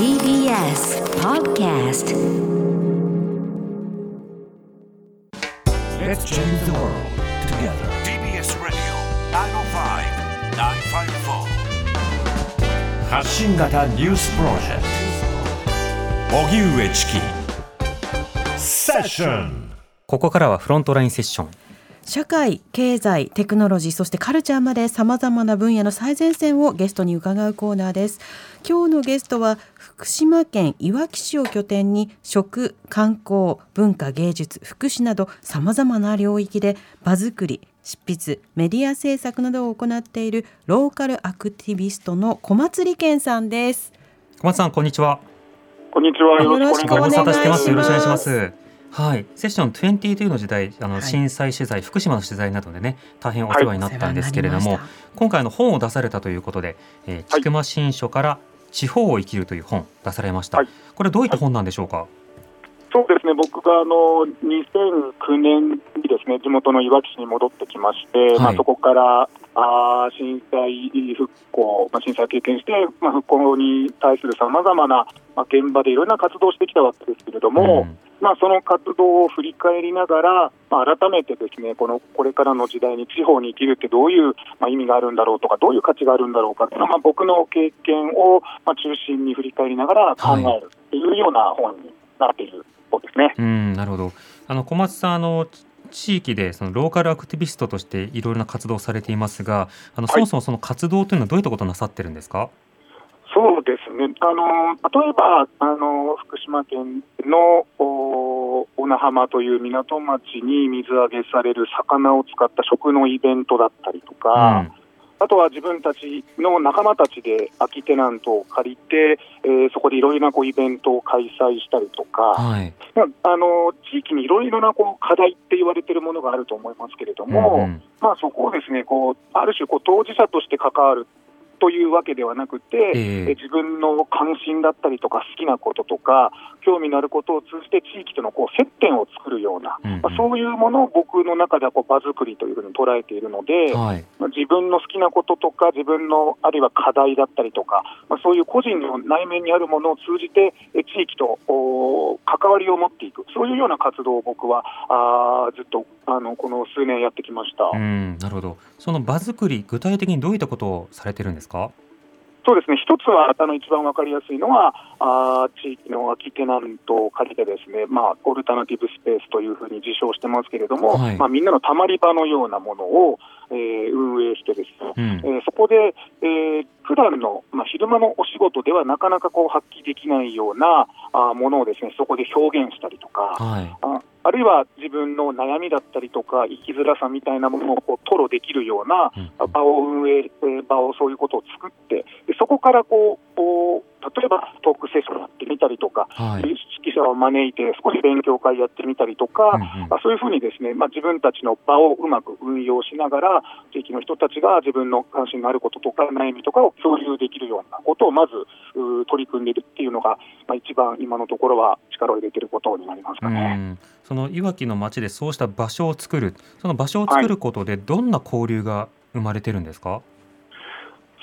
TBS Podcast Let's change the world together. TBS Radio 905-954発信型ニュースプロジェクト荻上チキセッションここからはフロントラインセッション社会経済テクノロジーそしてカルチャーまでさまざまな分野の最前線をゲストに伺うコーナーです。今日のゲストは福島県いわき市を拠点に食観光文化芸術福祉などさまざまな領域で場作り執筆メディア制作などを行っているローカルアクティビストの小松理健さんです。小松さんこんにちは。こんにちは。よろしくお願いします。よろしくお願いしますはい、セッション22の時代あの、はい。震災取材福島の取材などでね大変お世話になったんですけれども、はい。今回の本を出されたということで「えー、はい。菊間新書から地方を生きる」という本出されました、はい。これどういった本なんでしょうか、そうですね。僕があの2009年にですね、地元のいわき市に戻ってきまして、まはい。あそこからあー震災復興、まあ震災を経験して、まあ復興に対するさまざまなまあ現場でいろんな活動をしてきたわけですけれども。うんまあ、その活動を振り返りながら、まあ、改めてですねこのこれからの時代に地方に生きるってどういう、まあ、意味があるんだろうとか、どういう価値があるんだろうかっていうのは、まあ、僕の経験を、まあ、中心に振り返りながら考えるっていうような本になっているそうですね。うん、なるほど。あの小松さんあの地域でそのローカルアクティビストとしていろいろな活動をされていますが、あのはいそもそもその活動というのはどういったことをなさってるんですか？そうですね、あの例えばあの福島県のお小名浜という港町に水揚げされる魚を使った食のイベントだったりとか、あとは自分たちの仲間たちで空きテナントを借りて、えーそこでいろいろなこうイベントを開催したりとうん、か、はい。まあ、あの地域にいろいろなこう課題って言われているものがあると思いますけれども、うんうんまあ、そこをですねこうある種こう、当事者として関わるというわけではなくて、えええ自分の関心だったりとか、好きなこととか、興味のあることを通じて地域とのこう接点を作るような、うんうんまあ、そういうものを僕の中ではこう場作りというふうに捉えているので、はい。まあ自分の好きなこととか、自分のあるいは課題だったりとか、まあ、そういう個人の内面にあるものを通じて、え地域とお関わりを持っていく、そういうような活動を僕はあーずっとあのこの数年やってきました。うん、なるほど。その場作り具体的にどういったことをされてるんですか？そうですね、一つはあの一番わかりやすいのは、あー地域の空きテナントを借りて、ですね、まあ、オルタナティブスペースというふうに自称してますけれども、はいまあ、みんなのたまり場のようなものを、えー運営して、ですね、うん。えーそこで、えー普段の、まあ、昼間のお仕事ではなかなかこう発揮できないようなあーものをですねそこで表現したりとか、はい。ああるいは自分の悩みだったりとか、生きづらさみたいなものをこう吐露できるようなうん。場を運営、えー場をそういうことを作って、でそこからこう例えばトークセッションやってみたりとか、はい。指揮者を招いて少し勉強会やってみたりとか、うんうんまあ、そういうふうにですね、まあ、自分たちの場をうまく運用しながら、地域の人たちが自分の関心のあることとか、悩みとかを共有できるようなことをまずう取り組んでいるっていうのが、まあ、一番今のところは力を入れていることになりますかうね。ん、そのいわきの町でそうした場所を作る、その場所を作ることでどんな交流が生まれてるんですか？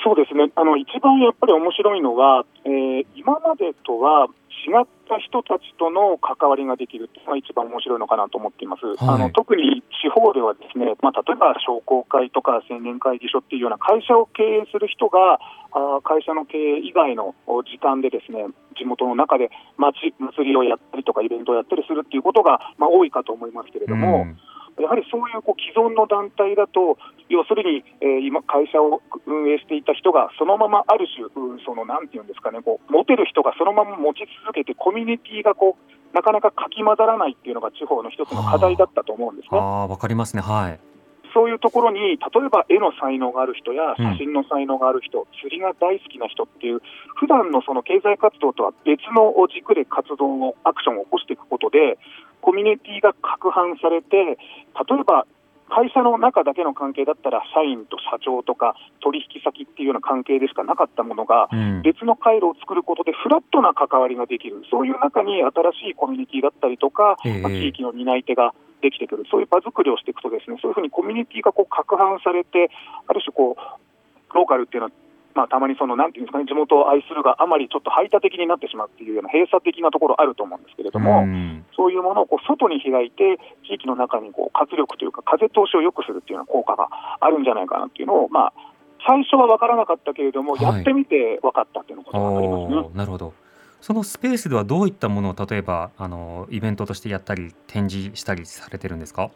そうですね。あの一番やっぱり面白いのは、えー今までとは違った人たちとの関わりができるっていうのが一番面白いのかなと思っています。はい。あの特に地方ではですね、まあ、例えば商工会とか青年会議所っていうような会社を経営する人があー会社の経営以外のお時間でですね地元の中で祭祭りをやったりとかイベントをやったりするっていうことが、まあ、多いかと思いますけれども、うん。やはりそういうこう既存の団体だと、要するに、えー今、会社を運営していた人が、そのままある種、うんそのなんていうんですかね、こう持てる人がそのまま持ち続けて、コミュニティがこうなかなかかき混ざらないっていうのが地方の一つの課題だったと思うんですね。ああ、わかりますね。はい。そういうところに、例えば絵の才能がある人やうん写真の才能がある人、釣りが大好きな人っていう、普段のその経済活動とは別の軸で活動を、アクションを起こしていくことで、コミュニティが拡販されて、例えば会社の中だけの関係だったら、社員と社長とか取引先っていうような関係でしかなかったものが、うん。別の回路を作ることでフラットな関わりができる、そういう中に新しいコミュニティだったりとか、ええ。まあ地域の担い手ができてくる、そういう場作りをしていくと、ですねそういうふうにコミュニティがこう拡販されて、ある種こう、ローカルっていうのは、まあ、たまにその、なんていうんですかね、地元を愛するがあまりちょっと排他的になってしまうっていうような閉鎖的なところあると思うんですけれども、うん。そういうものをこう外に開いて、地域の中にこう活力というか、風通しを良くするっていうような効果があるんじゃないかなっていうのを、まあ、最初は分からなかったけれども、はい。やってみて分かったっていうのことが分かりますね。なるほど。そのスペースではどういったものを例えばあのイベントとしてやったり展示したりされてるんですか？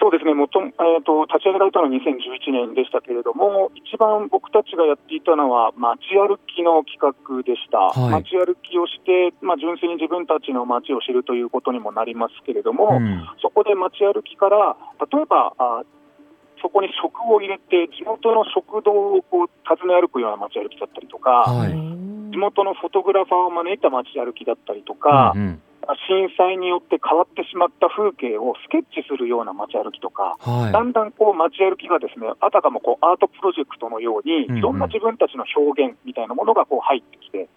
そうですね、もともえー、と立ち上げられたのは2011年でしたけれども、一番僕たちがやっていたのは、街歩きの企画でした、はい。街歩きをして、まあ、純粋に自分たちの街を知るということにもなりますけれども、うん。そこで街歩きから、例えばあそこに食を入れて、地元の食堂をこう訪ね歩くような街歩きだったりとか、はい。地元のフォトグラファーを招いた街歩きだったりとか、うんうん震災によって変わってしまった風景をスケッチするような街歩きとか、はい。だんだんこう街歩きがですねあたかもこうアートプロジェクトのように、いろん。な自分たちの表現みたいなものがこう入ってきて、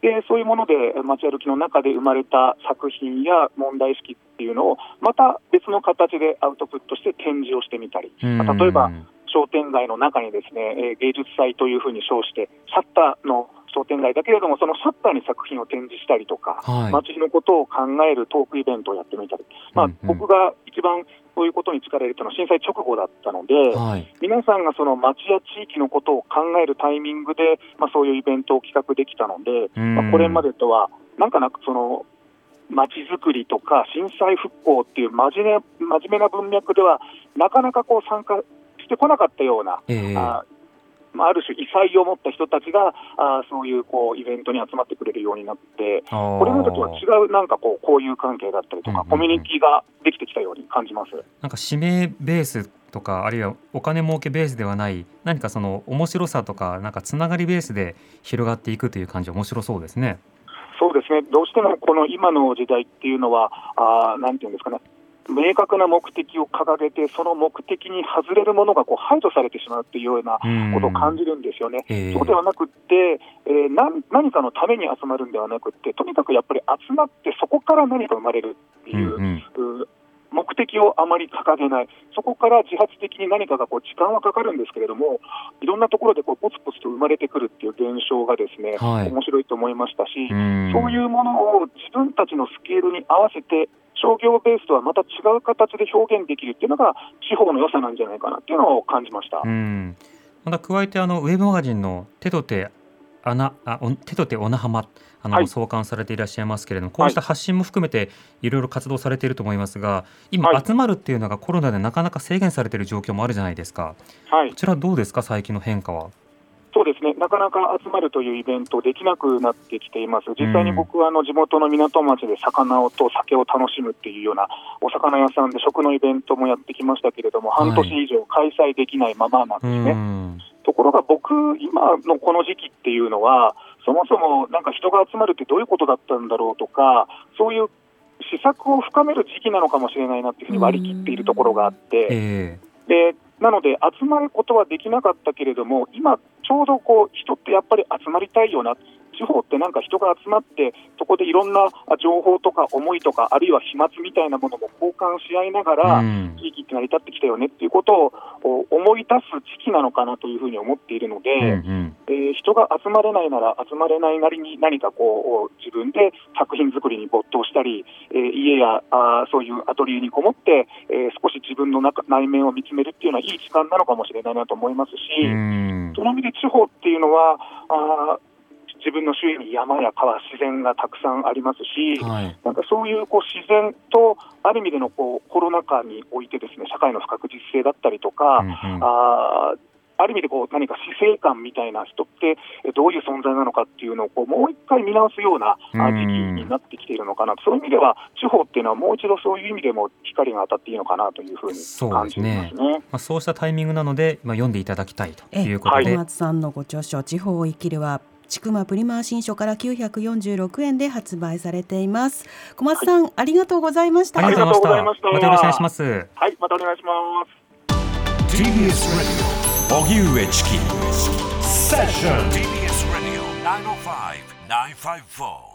でそういうもので街歩きの中で生まれた作品や問題意識っていうのを、また別の形でアウトプットして展示をしてみたり、まあ例えば商店街の中にですね、えー芸術祭というふうに称して、シャッターの商店街だけれども、そのシャッターに作品を展示したりとか、はい。街のことを考えるトークイベントをやってみたり、まあうん。うん僕が一番そういうことに力を入れたのは震災直後だったので、はい。皆さんがその街や地域のことを考えるタイミングで、まあ、そういうイベントを企画できたので、うん。まあ、これまでとは、なんかなくその、街づくりとか震災復興っていう真面目真面目な文脈では、なかなかこう参加してこなかったような、ええ。あまあ、ある種、異彩を持った人たちが、あそういうこうイベントに集まってくれるようになって、ここれまでとは違う、なんかこう、交友関係だったりとか、うんうんうんコミュニティができてきたように感じます。なんか指名ベースとかあるいはお金儲けベースではない何かその面白さとかなんかつながりベースで広がっていくという感じ面白そうですね。そうですね、どうしてもこの今の時代っていうのは、あーなんていうんですかね、明確な目的を掲げて、その目的に外れるものがこう排除されてしまうっていうようなことを感じるんですよね。ええ。そうではなくって、えー何、何かのために集まるんではなくって、とにかくやっぱり集まって、そこから何か生まれるっていう、うんうんをあまり掲げない、そこから自発的に何かがこう時間はかかるんですけれども、いろんなところでこうポツポツと生まれてくるっていう現象がですね、はい。面白いと思いましたし、うん。そういうものを自分たちのスケールに合わせて、商業ベースとはまた違う形で表現できるっていうのが、地方の良さなんじゃないかなっていうのを感じました。うん、また加えてあのウェブマガジンの手と手穴あお手と手おなはまあの、はい。創刊されていらっしゃいますけれどもこうした発信も含めていろいろ活動されていると思いますが今、はい。集まるっていうのがコロナでなかなか制限されている状況もあるじゃないですか。はい。こちらどうですか？最近の変化は。そうですね、なかなか集まるというイベントできなくなってきています。実際に僕はあの地元の港町で魚をと酒を楽しむっていうようなお魚屋さんで食のイベントもやってきましたけれども、はい。半年以上開催できないままなんですうね。んところが僕、今のこの時期っていうのは、そもそもなんか人が集まるってどういうことだったんだろうとか、そういう施策を深める時期なのかもしれないなっていうふうに割り切っているところがあって、え。でなので集まることはできなかったけれども、今、ちょうどこう人ってやっぱり集まりたいよな、地方ってなんか人が集まって、そこでいろんな情報とか思いとか、あるいは飛沫みたいなものも交換し合いながえら、うん。地域って成り立ってきたよねっていうことをお思い出す時期なのかなというふうに思っているので、うんうん。えー人が集まれないなら集まれないなりに何かこう自分で作品作りに没頭したり、えー家やあーそういうアトリエにこもって、えー少し自分の中内面を見つめるっていうのはいい時間なのかもしれないなと思いますし、うん。その意味で地方っていうのはあー自分の周囲に山や川、自然がたくさんありますし、はい。なんかそういうこう自然と、ある意味でのこうコロナ禍においてですね、社会の不確実性だったりとか、うんうん。あーある意味でこう何か死生観みたいな人ってえどういう存在なのかっていうのをこうもう一回見直すような時期になってきているのかな。と、そういう意味では地方っていうのはもう一度そういう意味でも光が当たっていいのかなというふうに感じますね。まあ、そうしたタイミングなので、まあ、読んでいただきたいということはい。で、小松さんのご著書「地方を生きる」はちくまプリマー新書から946円で発売されています。小松さん、ありがとうござい。ましたありがとうございました。ありがとうございました。またよろしくお願いします。はい、またお願いします。TBS Radio 荻上チキ。セッション TBS Radio 905 954